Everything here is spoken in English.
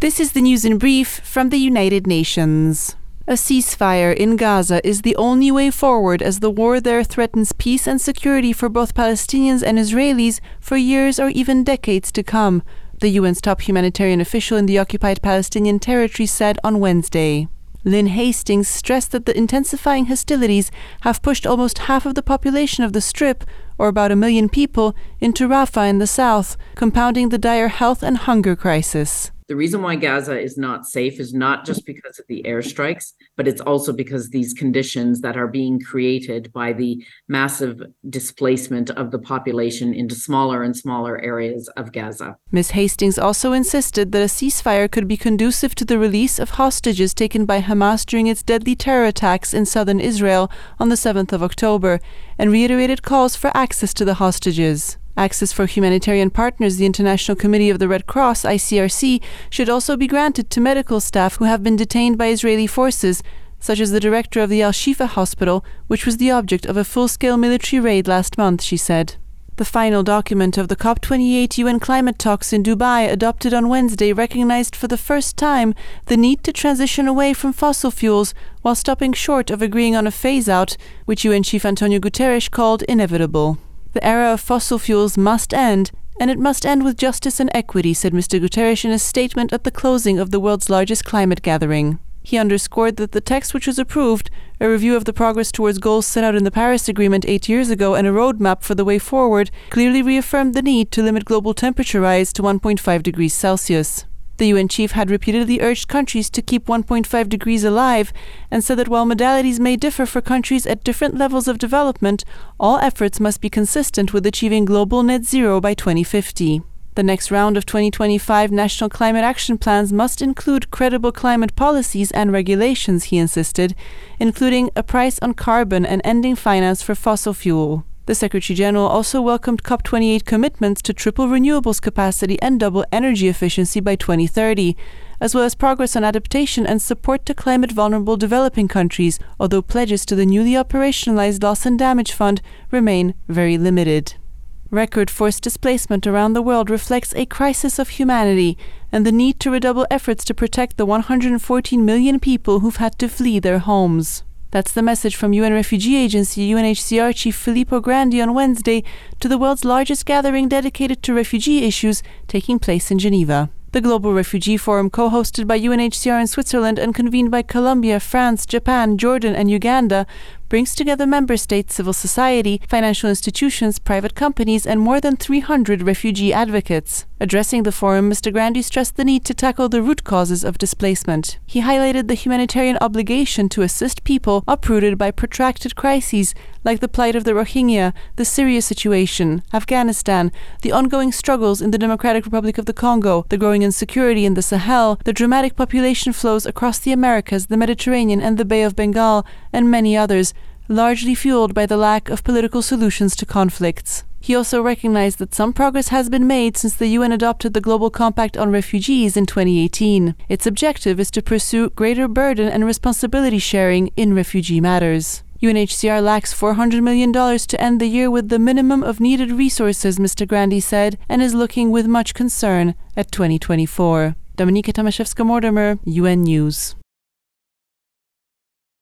This is the news in brief from the United Nations. A ceasefire in Gaza is the only way forward as the war there threatens peace and security for both Palestinians and Israelis for years or even decades to come, the UN's top humanitarian official in the occupied Palestinian territory said on Wednesday. Lynn Hastings stressed that the intensifying hostilities have pushed almost half of the population of the Strip, or about a million people, into Rafah in the south, compounding the dire health and hunger crisis. The reason why Gaza is not safe is not just because of the airstrikes, but it's also because these conditions that are being created by the massive displacement of the population into smaller and smaller areas of Gaza. Ms. Hastings also insisted that a ceasefire could be conducive to the release of hostages taken by Hamas during its deadly terror attacks in southern Israel on the 7th of October, and reiterated calls for access to the hostages. Access for humanitarian partners, the International Committee of the Red Cross, ICRC, should also be granted to medical staff who have been detained by Israeli forces, such as the director of the Al Shifa hospital, which was the object of a full scale military raid last month, she said. The final document of the COP28 UN climate talks in Dubai, adopted on Wednesday, recognized for the first time the need to transition away from fossil fuels while stopping short of agreeing on a phase out, which UN Chief Antonio Guterres called inevitable. The era of fossil fuels must end, and it must end with justice and equity, said Mr. Guterres in a statement at the closing of the world's largest climate gathering. He underscored that the text which was approved, a review of the progress towards goals set out in the Paris Agreement eight years ago, and a roadmap for the way forward, clearly reaffirmed the need to limit global temperature rise to 1.5 degrees Celsius. The UN chief had repeatedly urged countries to keep 1.5 degrees alive and said that while modalities may differ for countries at different levels of development, all efforts must be consistent with achieving global net zero by 2050. The next round of 2025 national climate action plans must include credible climate policies and regulations, he insisted, including a price on carbon and ending finance for fossil fuel. The Secretary General also welcomed COP28 commitments to triple renewables capacity and double energy efficiency by 2030, as well as progress on adaptation and support to climate vulnerable developing countries, although pledges to the newly operationalized Loss and Damage Fund remain very limited. Record forced displacement around the world reflects a crisis of humanity and the need to redouble efforts to protect the 114 million people who've had to flee their homes. That's the message from UN Refugee Agency UNHCR Chief Filippo Grandi on Wednesday to the world's largest gathering dedicated to refugee issues taking place in Geneva. The Global Refugee Forum, co hosted by UNHCR in Switzerland and convened by Colombia, France, Japan, Jordan, and Uganda, brings together member states, civil society, financial institutions, private companies, and more than 300 refugee advocates. Addressing the forum, Mr. Grandi stressed the need to tackle the root causes of displacement. He highlighted the humanitarian obligation to assist people uprooted by protracted crises like the plight of the Rohingya, the Syria situation, Afghanistan, the ongoing struggles in the Democratic Republic of the Congo, the growing insecurity in the Sahel, the dramatic population flows across the Americas, the Mediterranean, and the Bay of Bengal, and many others, largely fueled by the lack of political solutions to conflicts. He also recognized that some progress has been made since the UN adopted the Global Compact on Refugees in 2018. Its objective is to pursue greater burden and responsibility sharing in refugee matters. UNHCR lacks $400 million to end the year with the minimum of needed resources, Mr. Grandi said, and is looking with much concern at 2024. Dominika Tomaszewska Mortimer, UN News.